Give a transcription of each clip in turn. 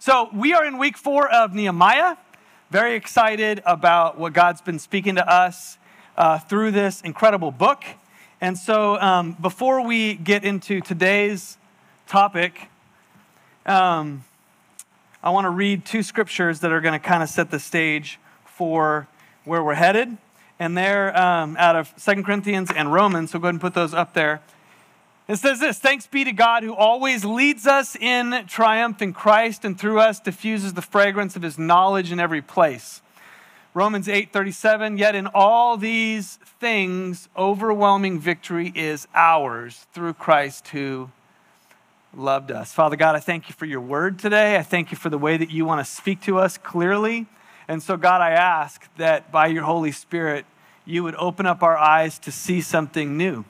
So, we are in week four of Nehemiah. Very excited about what God's been speaking to us uh, through this incredible book. And so, um, before we get into today's topic, um, I want to read two scriptures that are going to kind of set the stage for where we're headed. And they're um, out of Second Corinthians and Romans. So, go ahead and put those up there. It says this Thanks be to God who always leads us in triumph in Christ and through us diffuses the fragrance of his knowledge in every place. Romans 8:37 Yet in all these things overwhelming victory is ours through Christ who loved us. Father God, I thank you for your word today. I thank you for the way that you want to speak to us clearly. And so God, I ask that by your Holy Spirit you would open up our eyes to see something new.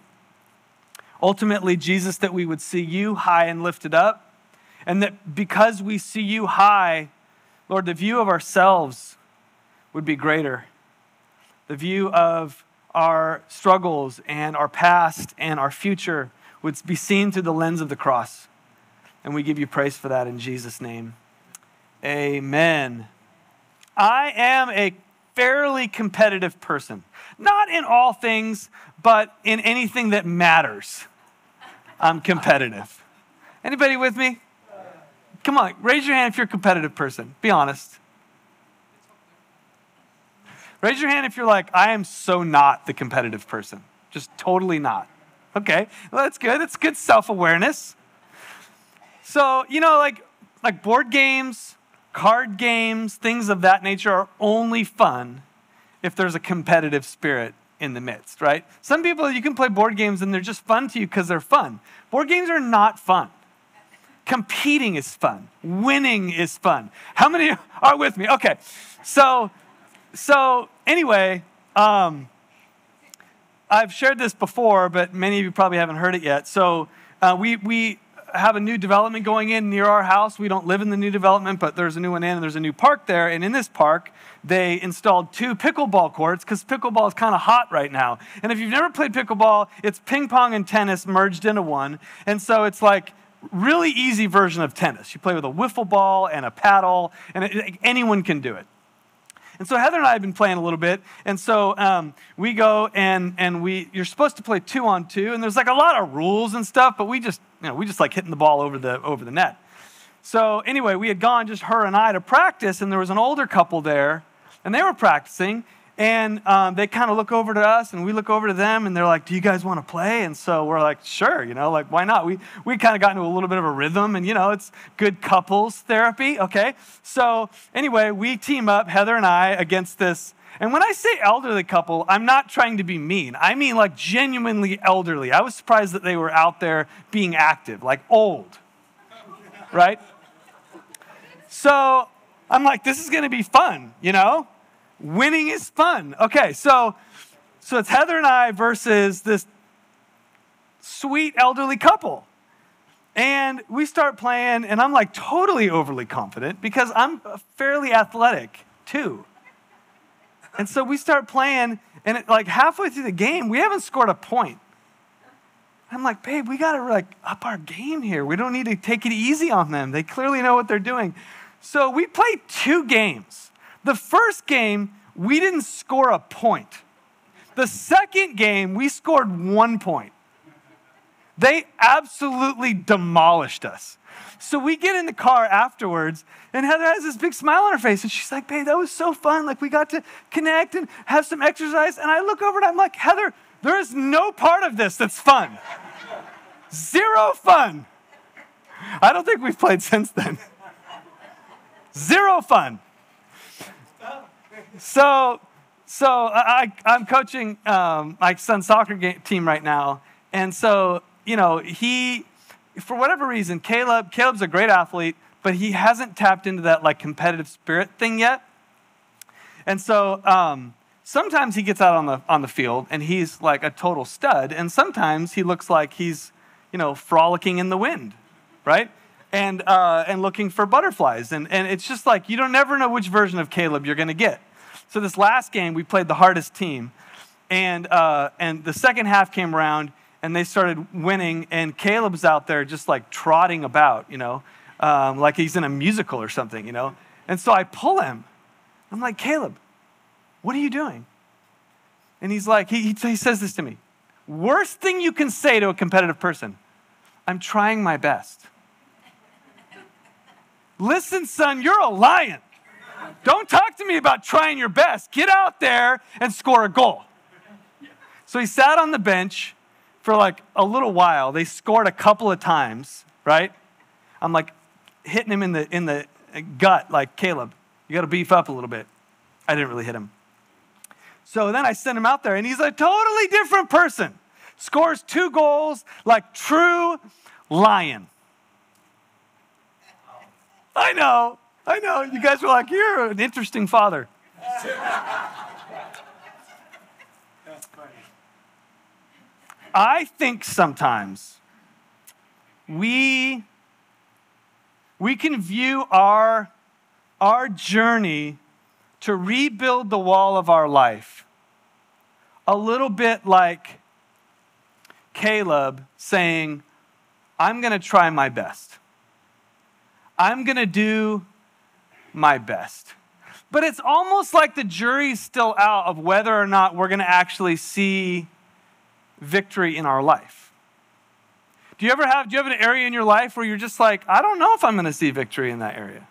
Ultimately, Jesus, that we would see you high and lifted up, and that because we see you high, Lord, the view of ourselves would be greater. The view of our struggles and our past and our future would be seen through the lens of the cross. And we give you praise for that in Jesus' name. Amen. I am a fairly competitive person. Not in all things, but in anything that matters. I'm competitive. Anybody with me? Come on, raise your hand if you're a competitive person. Be honest. Raise your hand if you're like, I am so not the competitive person. Just totally not. Okay, well, that's good. That's good self awareness. So, you know, like, like board games, card games, things of that nature are only fun if there's a competitive spirit in the midst, right? Some people, you can play board games and they're just fun to you because they're fun. Board games are not fun. Competing is fun. Winning is fun. How many are with me? Okay. So, so anyway, um, I've shared this before, but many of you probably haven't heard it yet. So uh, we, we have a new development going in near our house. We don't live in the new development, but there's a new one in, and there's a new park there. And in this park, they installed two pickleball courts because pickleball is kind of hot right now. And if you've never played pickleball, it's ping pong and tennis merged into one. And so it's like really easy version of tennis. You play with a wiffle ball and a paddle, and it, anyone can do it. And so Heather and I have been playing a little bit, and so um, we go and and we you're supposed to play two on two, and there's like a lot of rules and stuff, but we just you know we just like hitting the ball over the over the net. So anyway, we had gone just her and I to practice, and there was an older couple there, and they were practicing, and um, they kind of look over to us, and we look over to them, and they're like, "Do you guys want to play?" And so we're like, "Sure," you know, like why not? We we kind of got into a little bit of a rhythm, and you know, it's good couples therapy. Okay, so anyway, we team up, Heather and I, against this. And when I say elderly couple, I'm not trying to be mean. I mean like genuinely elderly. I was surprised that they were out there being active, like old, right? So I'm like, this is going to be fun, you know? Winning is fun. Okay, so so it's Heather and I versus this sweet elderly couple. And we start playing, and I'm like totally overly confident because I'm fairly athletic too. And so we start playing, and it, like halfway through the game, we haven't scored a point. I'm like, babe, we gotta like up our game here. We don't need to take it easy on them. They clearly know what they're doing. So we played two games. The first game, we didn't score a point. The second game, we scored one point. They absolutely demolished us. So we get in the car afterwards, and Heather has this big smile on her face, and she's like, Babe, that was so fun. Like, we got to connect and have some exercise. And I look over and I'm like, Heather, there is no part of this that's fun. Zero fun. I don't think we've played since then. Zero fun so, so I, I'm coaching um, my son's soccer game, team right now, and so you know he, for whatever reason, Caleb, Caleb's a great athlete, but he hasn't tapped into that like competitive spirit thing yet, and so um, sometimes he gets out on the on the field and he's like a total stud, and sometimes he looks like he's you know frolicking in the wind, right? And, uh, and looking for butterflies. And, and it's just like you don't never know which version of Caleb you're going to get. So this last game, we played the hardest team. And, uh, and the second half came around, and they started winning, and Caleb's out there just like trotting about, you know. um, like he's in a musical or something, you know? And so I pull him. I'm like, Caleb, what are you doing? And he's like, he, he says this to me worst thing you can say to a competitive person I'm trying my best. Listen, son, you're a lion. Don't talk to me about trying your best. Get out there and score a goal. So he sat on the bench for like a little while. They scored a couple of times, right? I'm like hitting him in the in the gut, like Caleb, you got to beef up a little bit. I didn't really hit him. So then I sent him out there, and he's a totally different person. Scores two goals like true lion. I know, I know. You guys were like, you're an interesting father. I think sometimes we, we can view our, our journey to rebuild the wall of our life a little bit like Caleb saying, I'm going to try my best. I'm going to do my best. But it's almost like the jury's still out of whether or not we're going to actually see victory in our life. Do you ever have do you have an area in your life where you're just like, I don't know if I'm going to see victory in that area?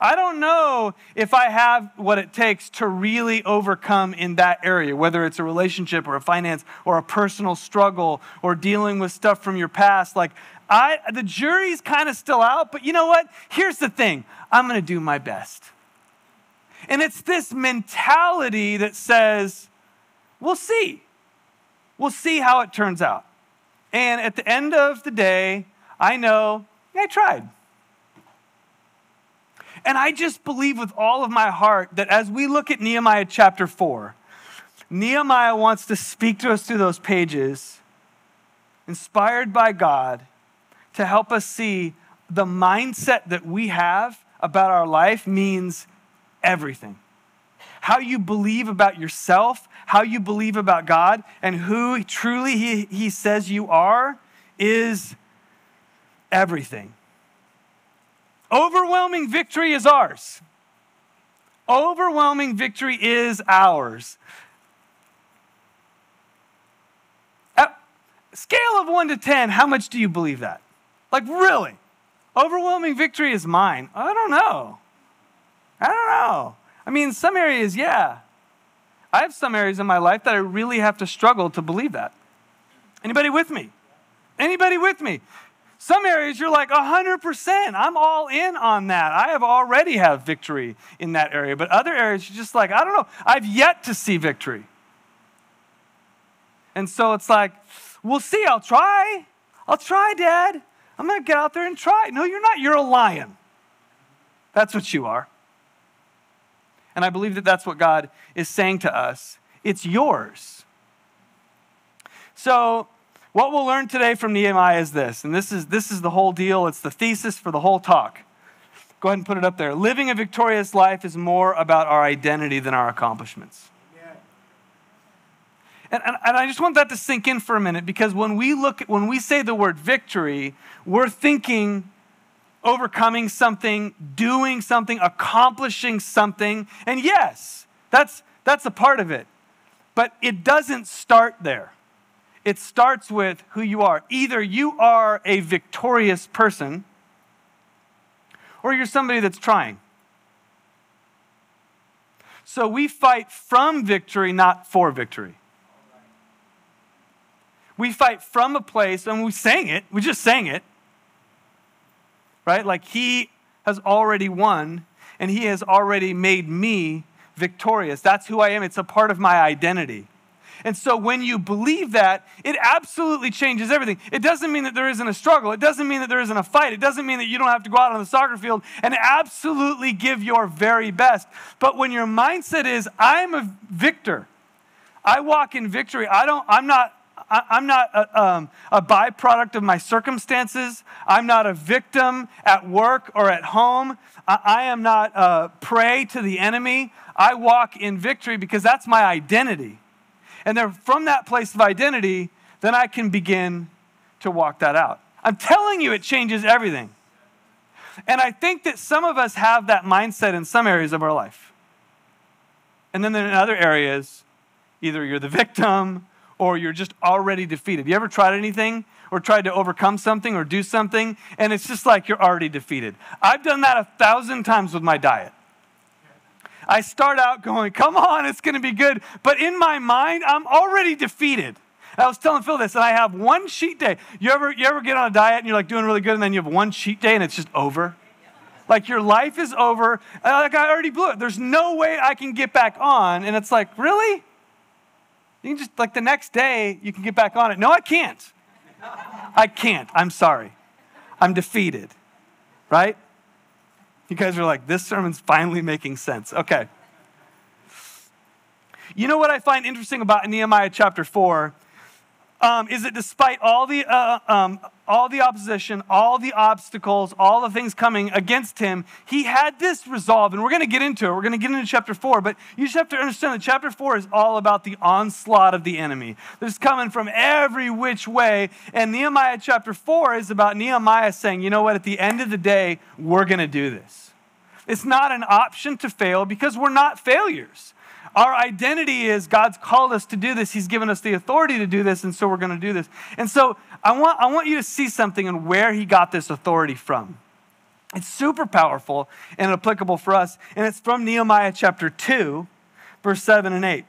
I don't know if I have what it takes to really overcome in that area, whether it's a relationship or a finance or a personal struggle or dealing with stuff from your past. Like, I, the jury's kind of still out, but you know what? Here's the thing I'm going to do my best. And it's this mentality that says, we'll see. We'll see how it turns out. And at the end of the day, I know I tried. And I just believe with all of my heart that as we look at Nehemiah chapter 4, Nehemiah wants to speak to us through those pages, inspired by God, to help us see the mindset that we have about our life means everything. How you believe about yourself, how you believe about God, and who truly He, he says you are is everything. Overwhelming victory is ours. Overwhelming victory is ours. At scale of 1 to 10, how much do you believe that? Like, really? Overwhelming victory is mine. I don't know. I don't know. I mean, some areas, yeah. I have some areas in my life that I really have to struggle to believe that. Anybody with me? Anybody with me? Some areas you're like 100%. I'm all in on that. I have already have victory in that area. But other areas you're just like, I don't know. I've yet to see victory. And so it's like, we'll see. I'll try. I'll try, Dad. I'm going to get out there and try. No, you're not. You're a lion. That's what you are. And I believe that that's what God is saying to us. It's yours. So what we'll learn today from Nehemiah is this, and this is, this is the whole deal. It's the thesis for the whole talk. Go ahead and put it up there. Living a victorious life is more about our identity than our accomplishments. And, and, and, I just want that to sink in for a minute because when we look at, when we say the word victory, we're thinking overcoming something, doing something, accomplishing something. And yes, that's that's a part of it. But it doesn't start there it starts with who you are. Either you are a victorious person or you're somebody that's trying. So we fight from victory, not for victory. We fight from a place, and we sang it, we just sang it, right? Like he has already won, and he has already made me victorious. That's who I am. It's a part of my identity. And so when you believe that, it absolutely changes everything. It doesn't mean that there isn't a struggle. It doesn't mean that there isn't a fight. It doesn't mean that you don't have to go out on the soccer field and absolutely give your very best. But when your mindset is, I'm a victor, I walk in victory, I don't, I'm not I'm not a, um, a, byproduct of my circumstances. I'm not a victim at work or at home. I, I am not a prey to the enemy. I walk in victory because that's my identity. And then from that place of identity, then I can begin to walk that out. I'm telling you, it changes everything. And I think that some of us have that mindset in some areas of our life. And then in other areas, either you're the victim or you're just already defeated. You ever tried anything or tried to overcome something or do something and it's just like you're already defeated? I've done that a thousand times with my diet. I start out going, come on, it's going to be good. But in my mind, I'm already defeated. I was telling Phil this, and I have one cheat day. You ever, you ever get on a diet and you're like doing really good, and then you have one cheat day and it's just over? Like your life is over. Like I already blew it. There's no way I can get back on. And it's like, really? You can just, like the next day, you can get back on it. No, I can't. I can't. I'm sorry. I'm defeated. Right? You guys are like, this sermon's finally making sense. Okay. You know what I find interesting about Nehemiah chapter 4 um, is that despite all the, uh, um, all the opposition, all the obstacles, all the things coming against him, he had this resolve. And we're going to get into it. We're going to get into chapter four. But you just have to understand that chapter four is all about the onslaught of the enemy. There's coming from every which way. And Nehemiah chapter four is about Nehemiah saying, you know what, at the end of the day, we're going to do this. It's not an option to fail because we're not failures. Our identity is God's called us to do this. He's given us the authority to do this, and so we're going to do this. And so I want, I want you to see something and where he got this authority from. It's super powerful and applicable for us, and it's from Nehemiah chapter 2, verse 7 and 8.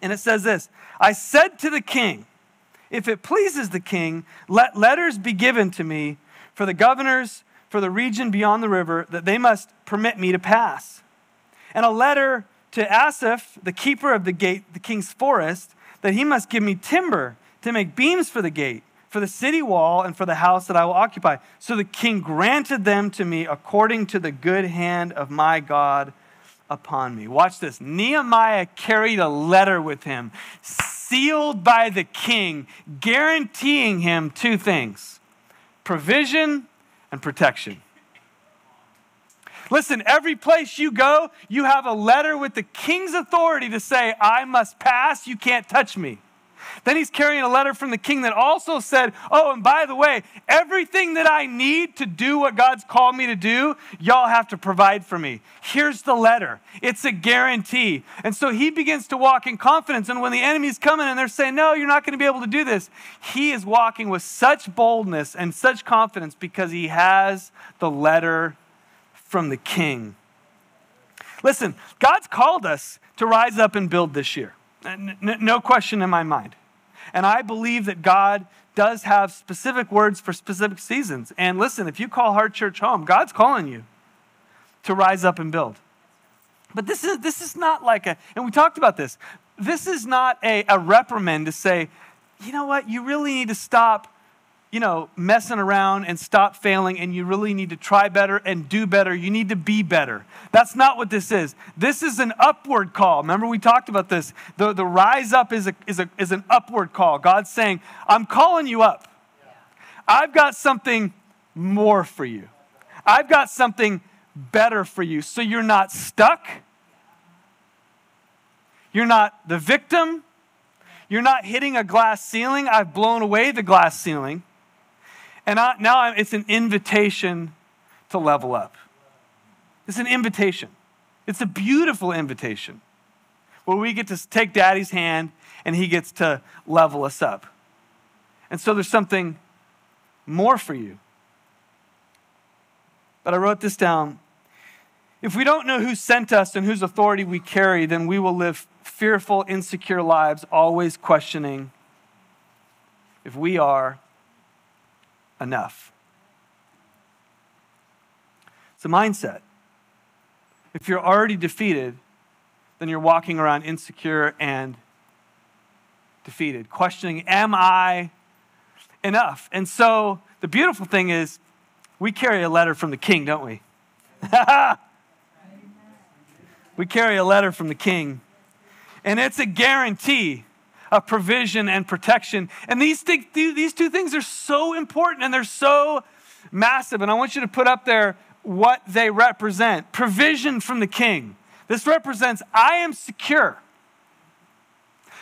And it says this I said to the king, If it pleases the king, let letters be given to me for the governors for the region beyond the river that they must permit me to pass. And a letter to Asaph, the keeper of the gate, the king's forest, that he must give me timber to make beams for the gate, for the city wall, and for the house that I will occupy. So the king granted them to me according to the good hand of my God upon me. Watch this. Nehemiah carried a letter with him, sealed by the king, guaranteeing him two things provision and protection. Listen, every place you go, you have a letter with the king's authority to say, I must pass, you can't touch me. Then he's carrying a letter from the king that also said, Oh, and by the way, everything that I need to do what God's called me to do, y'all have to provide for me. Here's the letter. It's a guarantee. And so he begins to walk in confidence. And when the enemy's coming and they're saying, No, you're not going to be able to do this, he is walking with such boldness and such confidence because he has the letter from the king. Listen, God's called us to rise up and build this year. No question in my mind. And I believe that God does have specific words for specific seasons. And listen, if you call Heart Church home, God's calling you to rise up and build. But this is, this is not like a, and we talked about this, this is not a, a reprimand to say, you know what, you really need to stop you know, messing around and stop failing, and you really need to try better and do better. You need to be better. That's not what this is. This is an upward call. Remember, we talked about this. The, the rise up is, a, is, a, is an upward call. God's saying, I'm calling you up. I've got something more for you, I've got something better for you. So you're not stuck, you're not the victim. You're not hitting a glass ceiling. I've blown away the glass ceiling. And I, now I'm, it's an invitation to level up. It's an invitation. It's a beautiful invitation where we get to take daddy's hand and he gets to level us up. And so there's something more for you. But I wrote this down. If we don't know who sent us and whose authority we carry, then we will live fearful, insecure lives, always questioning if we are enough. It's a mindset. If you're already defeated, then you're walking around insecure and defeated, questioning, Am I enough? And so the beautiful thing is, we carry a letter from the king, don't we? we carry a letter from the king. And it's a guarantee of provision and protection. And these, th- these two things are so important and they're so massive. And I want you to put up there what they represent provision from the king. This represents I am secure.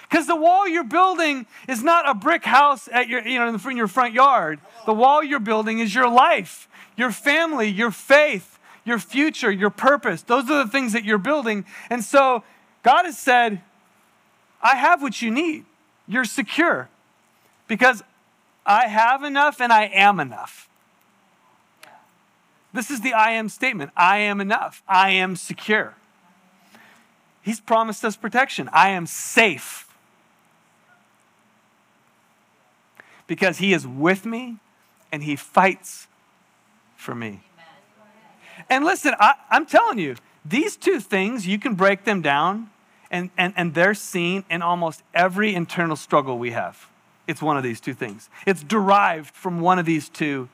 Because the wall you're building is not a brick house at your, you know, in your front yard. The wall you're building is your life. your family, your faith, your future, your purpose. Those are the things that you're building. And so God has said, I have what you need. You're secure because I have enough and I am enough. This is the I am statement I am enough. I am secure. He's promised us protection. I am safe because He is with me and He fights for me. And listen, I, am telling you, these two things, you can break them down, and, and, and they're seen in almost every internal struggle we have. It's one of these two things. It's derived from one of these two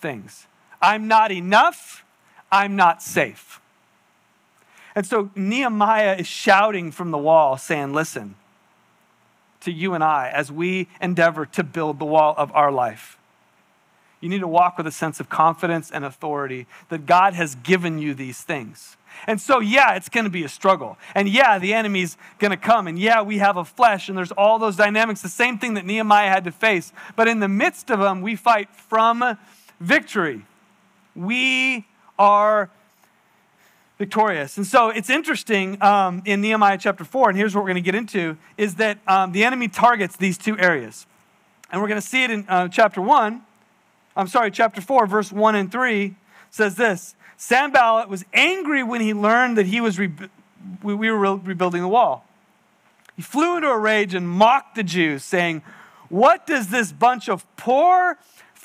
things. I'm not enough. I'm not safe. And so Nehemiah is shouting from the wall, saying, Listen to you and I as we endeavor to build the wall of our life. You need to walk with a sense of confidence and authority that God has given you these things. And so, yeah, it's going to be a struggle. And yeah, the enemy's going to come. And yeah, we have a flesh, and there's all those dynamics, the same thing that Nehemiah had to face. But in the midst of them, we fight from victory we are victorious. And so it's interesting um, in Nehemiah chapter 4, and here's what we're going to get into, is that um, the enemy targets these two areas. And we're going to see it in uh, chapter 1. I'm sorry, chapter 4, verse 1 and 3 says this Sanballat was angry when he learned that he was re- we were rebuilding the wall. He flew into a rage and mocked the Jews, saying, What does this bunch of poor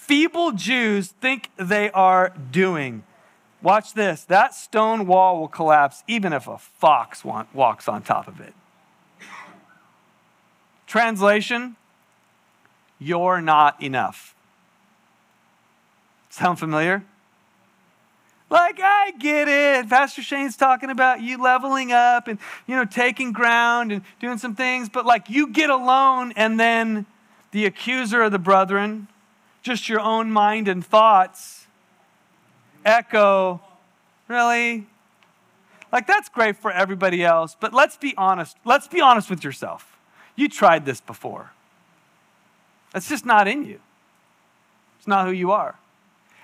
feeble Jews think they are doing. Watch this. That stone wall will collapse even if a fox walks on top of it. Translation You're not enough. Sound familiar? Like, I get it. Pastor Shane's talking about you leveling up and, you know, taking ground and doing some things, but like you get alone and then the accuser of the brethren, just your own mind and thoughts echo, really? Like, that's great for everybody else, but let's be honest. Let's be honest with yourself. You tried this before. That's just not in you, it's not who you are.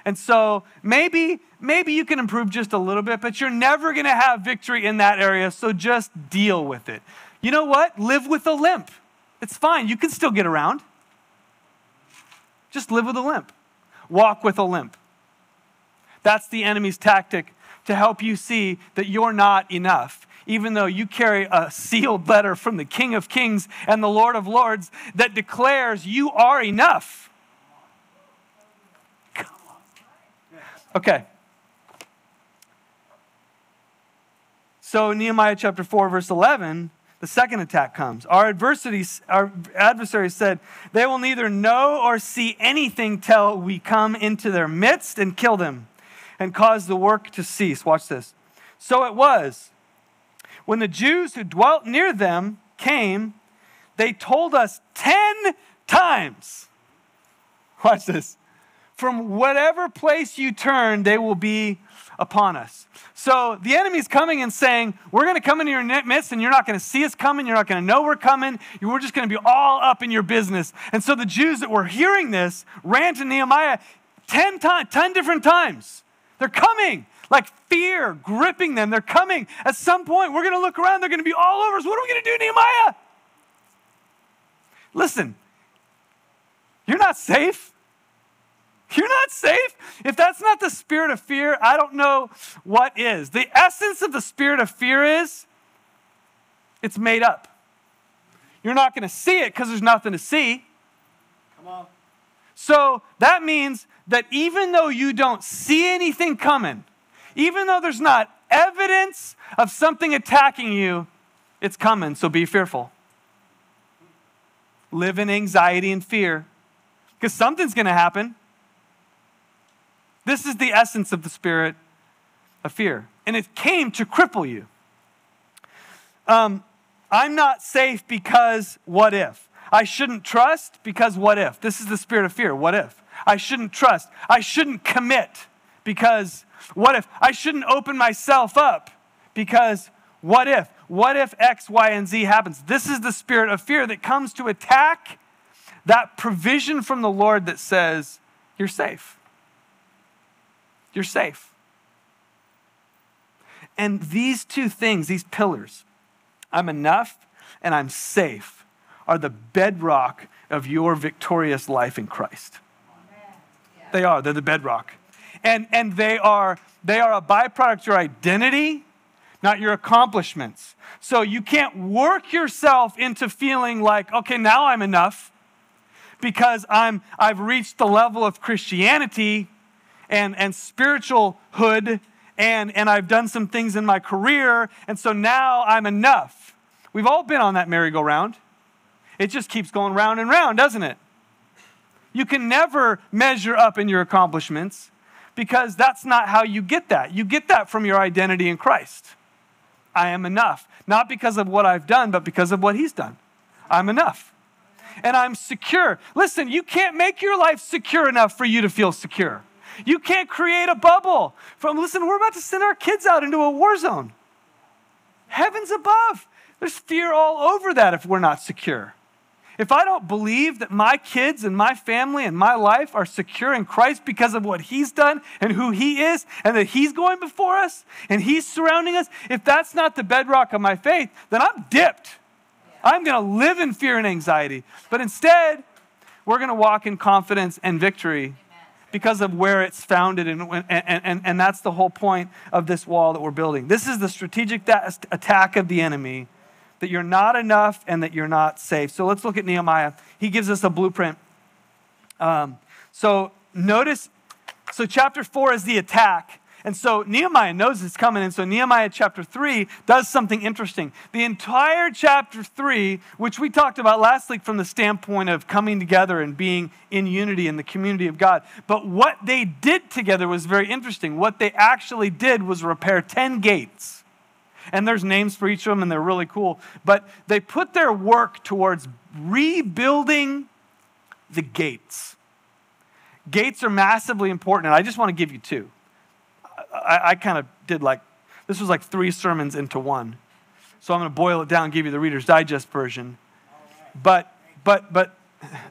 And so maybe maybe you can improve just a little bit, but you're never going to have victory in that area, so just deal with it. You know what? Live with a limp. It's fine. You can still get around. Just live with a limp, walk with a limp. That's the enemy's tactic to help you see that you're not enough, even though you carry a sealed letter from the King of Kings and the Lord of Lords that declares you are enough. Okay. So, Nehemiah chapter 4, verse 11 the second attack comes. Our, our adversary said, They will neither know or see anything till we come into their midst and kill them and cause the work to cease. Watch this. So it was. When the Jews who dwelt near them came, they told us 10 times. Watch this. From whatever place you turn, they will be upon us. So the enemy's coming and saying, We're going to come into your midst and you're not going to see us coming. You're not going to know we're coming. We're just going to be all up in your business. And so the Jews that were hearing this ran to Nehemiah 10, times, 10 different times. They're coming. Like fear gripping them. They're coming. At some point, we're going to look around. They're going to be all over us. What are we going to do, Nehemiah? Listen, you're not safe. You're not safe. If that's not the spirit of fear, I don't know what is. The essence of the spirit of fear is it's made up. You're not going to see it because there's nothing to see. Come on. So that means that even though you don't see anything coming, even though there's not evidence of something attacking you, it's coming. So be fearful. Live in anxiety and fear because something's going to happen. This is the essence of the spirit of fear. And it came to cripple you. Um, I'm not safe because what if? I shouldn't trust because what if? This is the spirit of fear. What if? I shouldn't trust. I shouldn't commit because what if? I shouldn't open myself up because what if? What if X, Y, and Z happens? This is the spirit of fear that comes to attack that provision from the Lord that says, you're safe. You're safe. And these two things, these pillars, I'm enough and I'm safe, are the bedrock of your victorious life in Christ. They are, they're the bedrock. And, and they, are, they are a byproduct of your identity, not your accomplishments. So you can't work yourself into feeling like, okay, now I'm enough because I'm, I've reached the level of Christianity and, and spiritual hood, and, and I've done some things in my career, and so now I'm enough. We've all been on that merry-go-round. It just keeps going round and round, doesn't it? You can never measure up in your accomplishments because that's not how you get that. You get that from your identity in Christ. I am enough. Not because of what I've done, but because of what He's done. I'm enough. And I'm secure. Listen, you can't make your life secure enough for you to feel secure. You can't create a bubble from, listen, we're about to send our kids out into a war zone. Heavens above. There's fear all over that if we're not secure. If I don't believe that my kids and my family and my life are secure in Christ because of what He's done and who He is, and that He's going before us and He's surrounding us, if that's not the bedrock of my faith, then I'm dipped. I'm going to live in fear and anxiety. But instead, we're going to walk in confidence and victory because of where it's founded. And, and, and, and that's the whole point of this wall that we're building. This is the strategic attack of the enemy that you're not enough and that you're not safe. So let's look at Nehemiah. He gives us a blueprint. Um, so notice, so chapter four is the attack. And so Nehemiah knows it's coming. And so Nehemiah chapter 3 does something interesting. The entire chapter 3, which we talked about last week from the standpoint of coming together and being in unity in the community of God. But what they did together was very interesting. What they actually did was repair 10 gates. And there's names for each of them, and they're really cool. But they put their work towards rebuilding the gates. Gates are massively important, and I just want to give you two. I, I kind of did like, this was like three sermons into one. So I'm going to boil it down, give you the Reader's Digest version. But, but, but,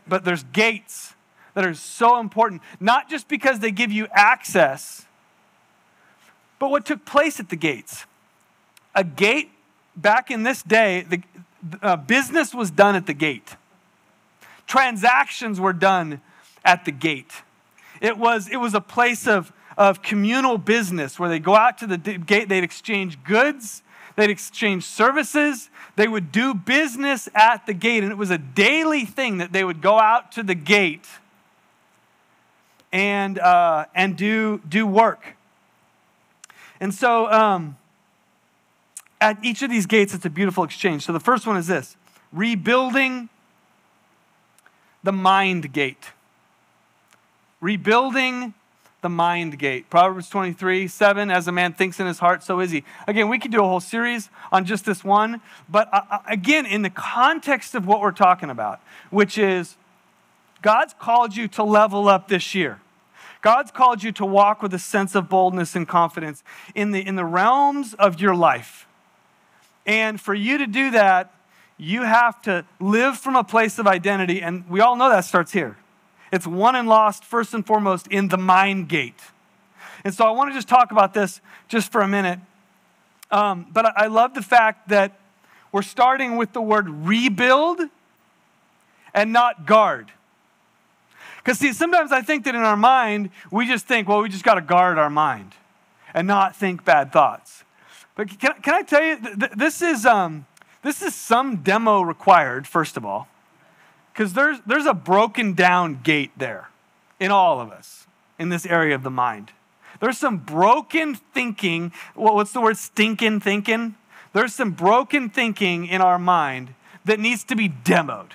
but there's gates that are so important, not just because they give you access, but what took place at the gates. A gate, back in this day, the uh, business was done at the gate. Transactions were done at the gate. It was, it was a place of, of communal business where they go out to the gate, they'd exchange goods, they'd exchange services, they would do business at the gate. And it was a daily thing that they would go out to the gate and, uh, and do, do work. And so um, at each of these gates, it's a beautiful exchange. So the first one is this rebuilding the mind gate. Rebuilding the mind gate. Proverbs 23, 7, as a man thinks in his heart, so is he. Again, we could do a whole series on just this one, but uh, uh, again, in the context of what we're talking about, which is God's called you to level up this year. God's called you to walk with a sense of boldness and confidence in the, in the realms of your life. And for you to do that, you have to live from a place of identity, and we all know that starts here. It's won and lost, first and foremost, in the mind gate. And so I want to just talk about this just for a minute. Um, but I love the fact that we're starting with the word rebuild and not guard. Because, see, sometimes I think that in our mind, we just think, well, we just got to guard our mind and not think bad thoughts. But can, can I tell you, th- this, is, um, this is some demo required, first of all because there's, there's a broken down gate there in all of us in this area of the mind. There's some broken thinking. What's the word stinking thinking? There's some broken thinking in our mind that needs to be demoed.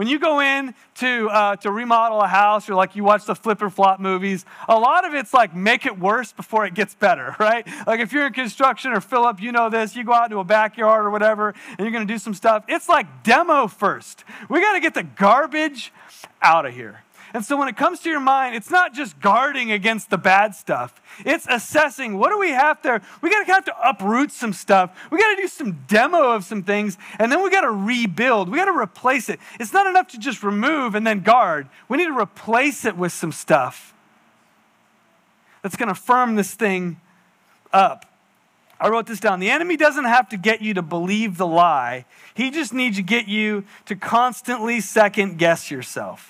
When you go in to, uh, to remodel a house or like you watch the flip or flop movies, a lot of it's like make it worse before it gets better, right? Like if you're in construction or Philip, you know this, you go out to a backyard or whatever and you're going to do some stuff. It's like demo first. We got to get the garbage out of here. And so when it comes to your mind, it's not just guarding against the bad stuff. It's assessing what do we have there? We gotta have to uproot some stuff. We gotta do some demo of some things, and then we gotta rebuild. We gotta replace it. It's not enough to just remove and then guard. We need to replace it with some stuff. that's going to firm this thing up. I wrote this down. The enemy doesn't have to get you to believe the lie, he just needs to get you to constantly second guess yourself.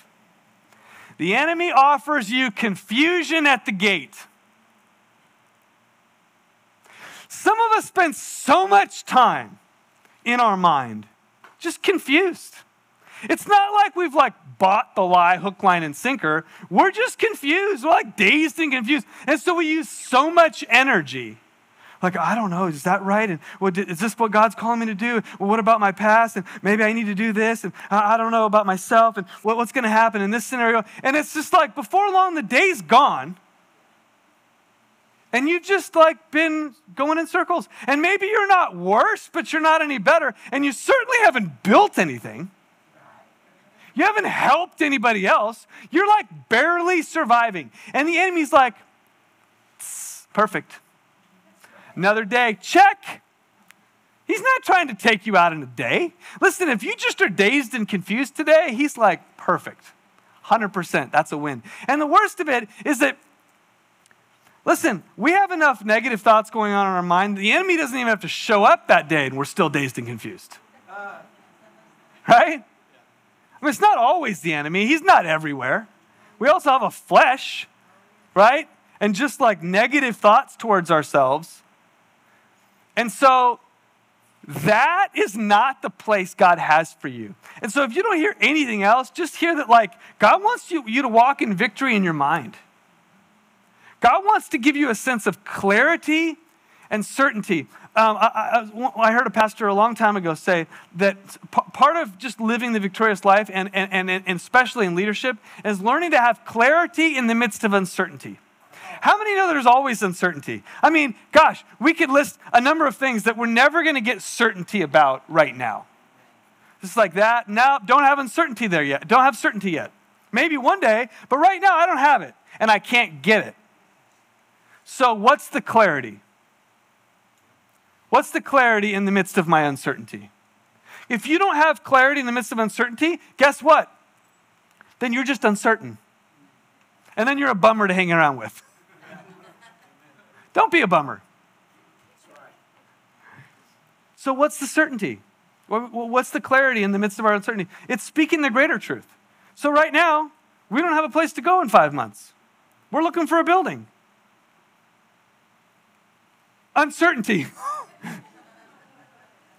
The enemy offers you confusion at the gate. Some of us spend so much time in our mind just confused. It's not like we've like bought the lie hook, line, and sinker. We're just confused. We're like dazed and confused. And so we use so much energy. Like, I don't know, is that right? And what, is this what God's calling me to do? Well, what about my past? And maybe I need to do this. And I, I don't know about myself. And what, what's going to happen in this scenario? And it's just like, before long, the day's gone. And you've just like been going in circles. And maybe you're not worse, but you're not any better. And you certainly haven't built anything. You haven't helped anybody else. You're like barely surviving. And the enemy's like, perfect. Another day, check. He's not trying to take you out in a day. Listen, if you just are dazed and confused today, he's like, perfect. 100%. That's a win. And the worst of it is that, listen, we have enough negative thoughts going on in our mind. The enemy doesn't even have to show up that day and we're still dazed and confused. Right? I mean, it's not always the enemy, he's not everywhere. We also have a flesh, right? And just like negative thoughts towards ourselves. And so that is not the place God has for you. And so if you don't hear anything else, just hear that like God wants you, you to walk in victory in your mind. God wants to give you a sense of clarity and certainty. Um, I, I, I, heard a pastor a long time ago say that p- part of just living the victorious life, and, and, and, and especially in leadership, is learning to have clarity in the midst of uncertainty. How many know there's always uncertainty? I mean, gosh, we could list a number of things that we're never going to get certainty about right now. Just like that. Now, don't have uncertainty there yet. Don't have certainty yet. Maybe one day, but right now I don't have it and I can't get it. So, what's the clarity? What's the clarity in the midst of my uncertainty? If you don't have clarity in the midst of uncertainty, guess what? Then you're just uncertain. And then you're a bummer to hang around with. don't be a bummer. So, what's the certainty? What's the clarity in the midst of our uncertainty? It's speaking the greater truth. So, right now, we don't have a place to go in five months. We're looking for a building. Uncertainty.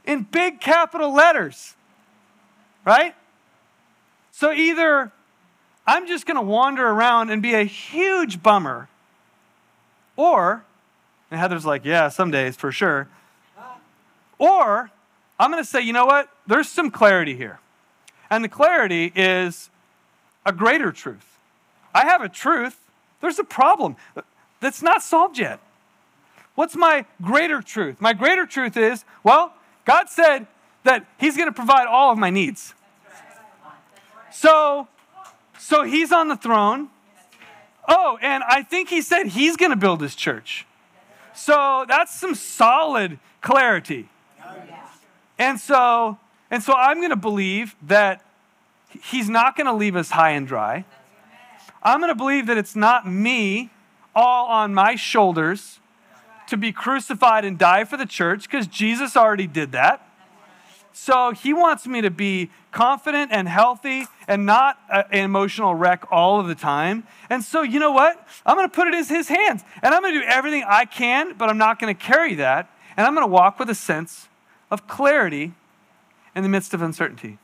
in big capital letters, right? So either I'm just going to wander around and be a huge bummer, or, and Heather's like, yeah, some days for sure, or I'm going to say, you know what? There's some clarity here. And the clarity is a greater truth. I have a truth, there's a problem that's not solved yet. What's my greater truth? My greater truth is, well, God said that He's going to provide all of my needs. So, so He's on the throne. Oh, and I think He said He's going to build His church. So that's some solid clarity. And so, and so I'm going to believe that He's not going to leave us high and dry. I'm going to believe that it's not me all on my shoulders to be crucified and die for the church because Jesus already did that. So he wants me to be confident and healthy and not an emotional wreck all of the time. And so, you know what? I'm going to put it in his hands and I'm going to do everything I can, but I'm not going to carry that. And I'm going to walk with a sense of clarity in the midst of uncertainty.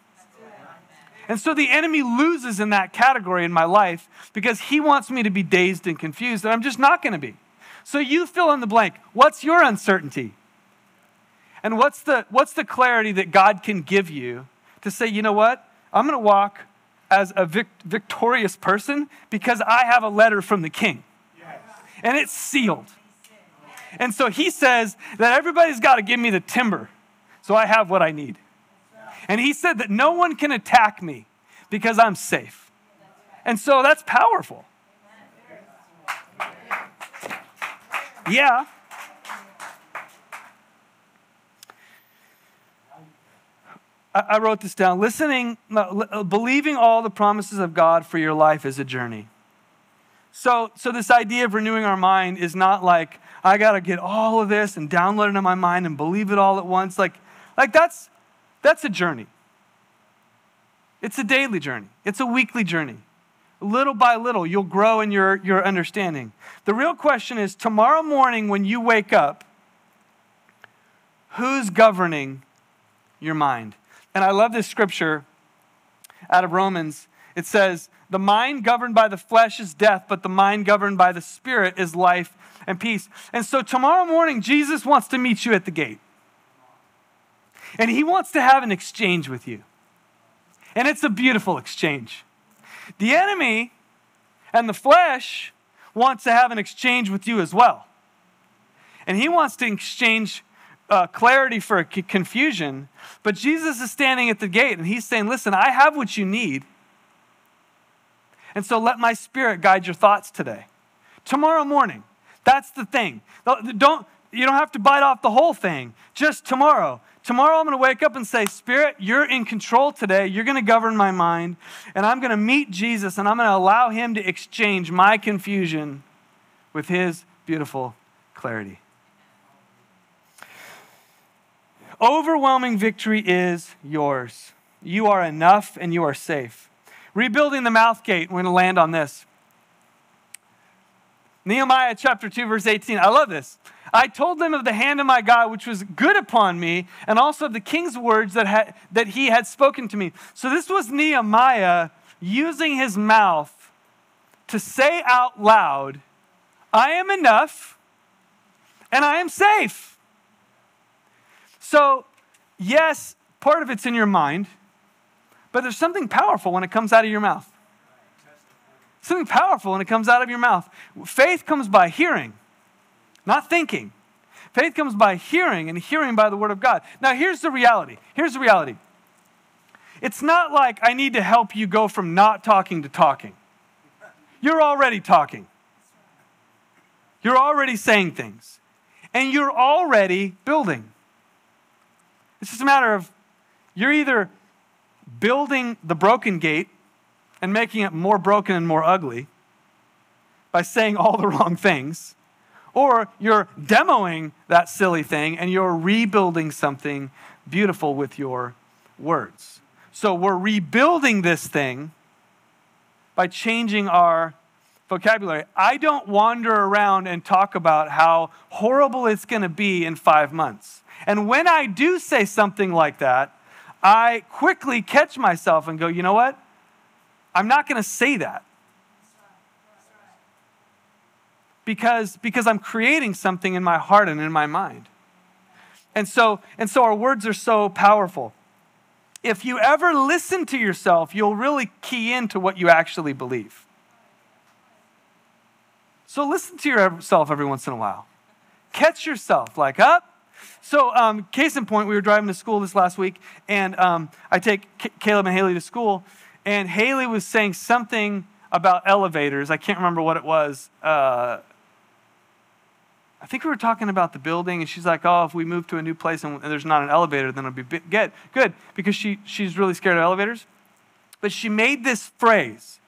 And so the enemy loses in that category in my life because he wants me to be dazed and confused, and I'm just not going to be. So you fill in the blank. What's your uncertainty? And what's the, what's the clarity that God can give you to say, you know what? I'm going to walk as a vic- victorious person because I have a letter from the king. Yes. And it's sealed. And so he says that everybody's got to give me the timber so I have what I need. And he said that no one can attack me because I'm safe. And so that's powerful. Yeah. I wrote this down. Listening, uh, believing all the promises of God for your life is a journey. So, so this idea of renewing our mind is not like I got to get all of this and download it into my mind and believe it all at once. Like, like that's that's a journey. It's a daily journey. It's a weekly journey. Little by little, you'll grow in your, your understanding. The real question is tomorrow morning when you wake up, who's governing your mind? And I love this scripture out of Romans. It says, the mind governed by the flesh is death, but the mind governed by the spirit is life and peace. And so tomorrow morning, Jesus wants to meet you at the gate. And he wants to have an exchange with you. And it's a beautiful exchange. The enemy and the flesh wants to have an exchange with you as well. And he wants to exchange uh, clarity for confusion. But Jesus is standing at the gate and he's saying, Listen, I have what you need. And so let my spirit guide your thoughts today. Tomorrow morning, that's the thing. Don't, you don't have to bite off the whole thing. Just tomorrow. Tomorrow I'm going to wake up and say, Spirit, you're in control today. You're going to govern my mind. And I'm going to meet Jesus and I'm going to allow him to exchange my confusion with his beautiful clarity. Overwhelming victory is yours. You are enough and you are safe. Rebuilding the mouth gate, we're going to land on this. Nehemiah chapter 2, verse 18. I love this. I told them of the hand of my God, which was good upon me, and also of the king's words that, had, that he had spoken to me. So this was Nehemiah using his mouth to say out loud, I am enough and I am safe. So, yes, part of it's in your mind. But there's something powerful when it comes out of your mouth. Something powerful when it comes out of your mouth. Faith comes by hearing, not thinking. Faith comes by hearing, and hearing by the word of God. Now, here's the reality. Here's the reality. It's not like I need to help you go from not talking to talking. You're already talking. You're already saying things. And you're already building. It's just a matter of you're either building the broken gate and making it more broken and more ugly by saying all the wrong things, or you're demoing that silly thing and you're rebuilding something beautiful with your words. So we're rebuilding this thing by changing our vocabulary. I don't wander around and talk about how horrible it's going to be in five months. And when I do say something like that, I quickly catch myself and go, you know what? I'm not going to say that. Because, because I'm creating something in my heart and in my mind. And so, and so our words are so powerful. If you ever listen to yourself, you'll really key into what you actually believe. So listen to yourself every once in a while. Catch yourself like, up, so, um, case in point, we were driving to school this last week, and um, I take Caleb and Haley to school, and Haley was saying something about elevators. I can't remember what it was. Uh, I think we were talking about the building, and she's like, "Oh, if we move to a new place and, there's not an elevator, then it'll be good." Good, because she she's really scared of elevators. But she made this phrase.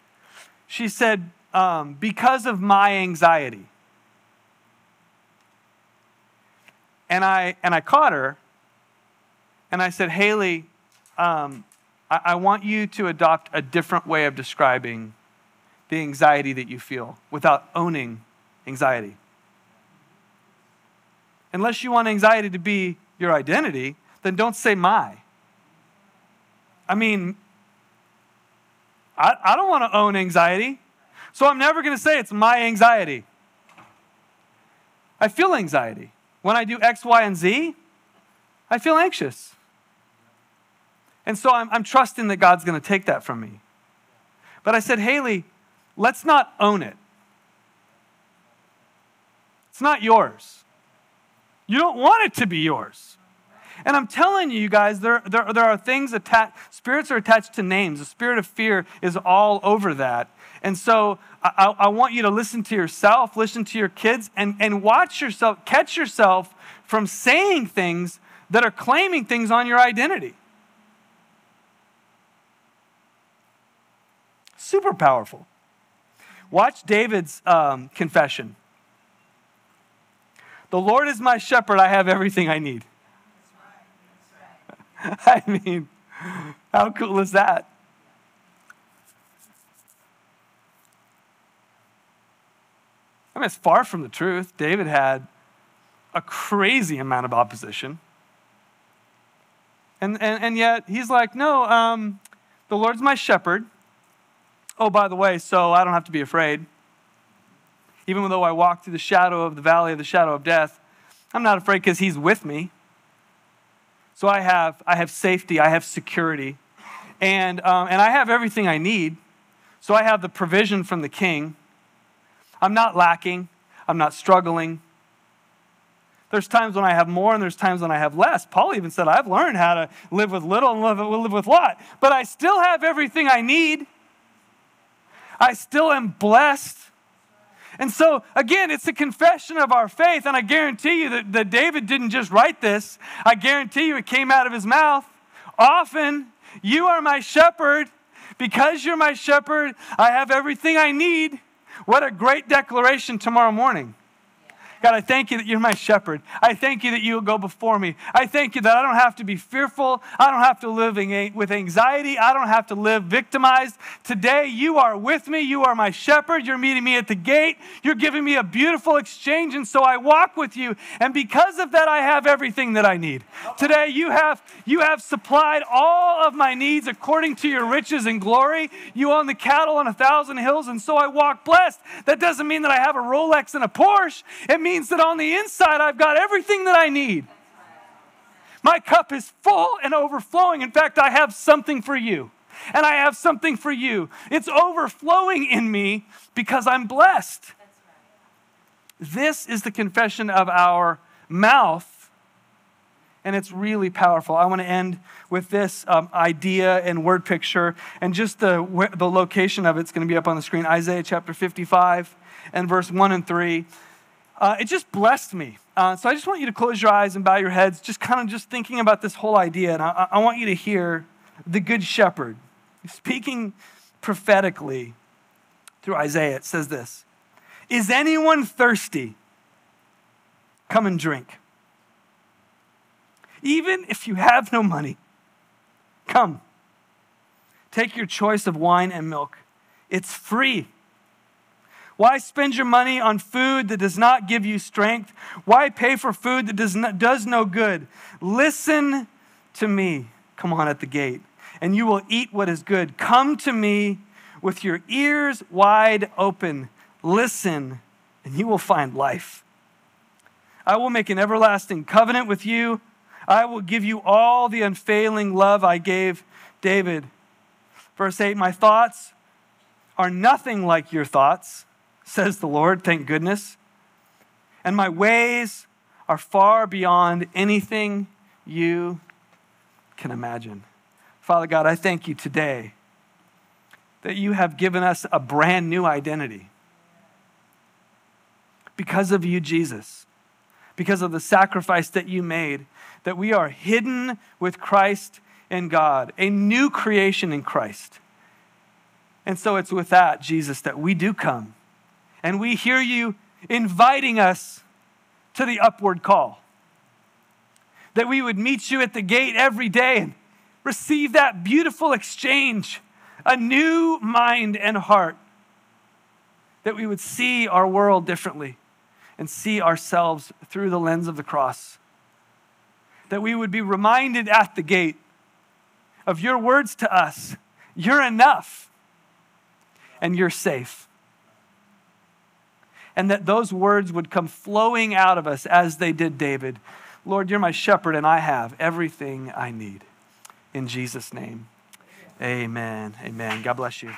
She said, um, "Because of my anxiety." And I, and I caught her and I said, Haley, um, I, I want you to adopt a different way of describing the anxiety that you feel without owning anxiety. Unless you want anxiety to be your identity, then don't say my. I mean, I, I don't want to own anxiety, so I'm never going to say it's my anxiety. I feel anxiety. When I do X, Y, and Z, I feel anxious. And so I'm, I'm trusting that God's going to take that from me. But I said, Haley, let's not own it. It's not yours. You don't want it to be yours. And I'm telling you, you guys, there, there, there are things attached, spirits are attached to names. The spirit of fear is all over that. And so I, I, want you to listen to yourself, listen to your kids, and, and watch yourself, catch yourself from saying things that are claiming things on your identity. Super powerful. Watch David's um, confession. The Lord is my shepherd, I have everything I need. I mean, how cool is that? I mean, it's far from the truth. David had a crazy amount of opposition. And, and, and yet he's like, no, um, the Lord's my shepherd. Oh, by the way, so I don't have to be afraid. Even though I walk through the shadow of the valley of the shadow of death, I'm not afraid because he's with me. So I have, I have safety, I have security, and, um, and I have everything I need. So I have the provision from the king. I'm not lacking, I'm not struggling. There's times when I have more and there's times when I have less. Paul even said, I've learned how to live with little and live, with lot, but I still have everything I need. I still am blessed. And so, again, it's a confession of our faith. And I guarantee you that, that David didn't just write this, I guarantee you it came out of his mouth. Often, you are my shepherd. Because you're my shepherd, I have everything I need. What a great declaration tomorrow morning. God, I thank you that you're my shepherd. I thank you that you will go before me. I thank you that I don't have to be fearful. I don't have to live with anxiety. I don't have to live victimized. Today, you are with me. You are my shepherd. You're meeting me at the gate. You're giving me a beautiful exchange. And so I walk with you. And because of that, I have everything that I need. Today, you have, you have supplied all of my needs according to your riches and glory. You own the cattle on a thousand hills. And so I walk blessed. That doesn't mean that I have a Rolex and a Porsche. It means means that on the inside, I've got everything that I need. My cup is full and overflowing. In fact, I have something for you. And I have something for you. It's overflowing in me because I'm blessed. This is the confession of our mouth, and it's really powerful. I want to end with this um, idea and word picture, and just the, the location of it's going to be up on the screen Isaiah chapter 55 and verse 1 and 3 uh, it just blessed me. Uh, so I just want you to close your eyes and bow your heads, just kind of just thinking about this whole idea. And I, I want you to hear the Good Shepherd speaking prophetically through Isaiah. It says this Is anyone thirsty? Come and drink. Even if you have no money, come. Take your choice of wine and milk. It's free. Why spend your money on food that does not give you strength? Why pay for food that does, not, does no good? Listen to me. Come on at the gate, and you will eat what is good. Come to me with your ears wide open. Listen, and you will find life. I will make an everlasting covenant with you. I will give you all the unfailing love I gave David. Verse 8 My thoughts are nothing like your thoughts says the Lord, thank goodness. And my ways are far beyond anything you can imagine. Father God, I thank you today that you have given us a brand new identity. Because of you, Jesus, because of the sacrifice that you made, that we are hidden with Christ in God, a new creation in Christ. And so it's with that, Jesus, that we do come and we hear you inviting us to the upward call. That we would meet you at the gate every day and receive that beautiful exchange, a new mind and heart. That we would see our world differently and see ourselves through the lens of the cross. That we would be reminded at the gate of your words to us you're enough and you're safe and that those words would come flowing out of us as they did David. Lord, you're my shepherd, and I have everything I need. In Jesus' name, amen. Amen. God bless you.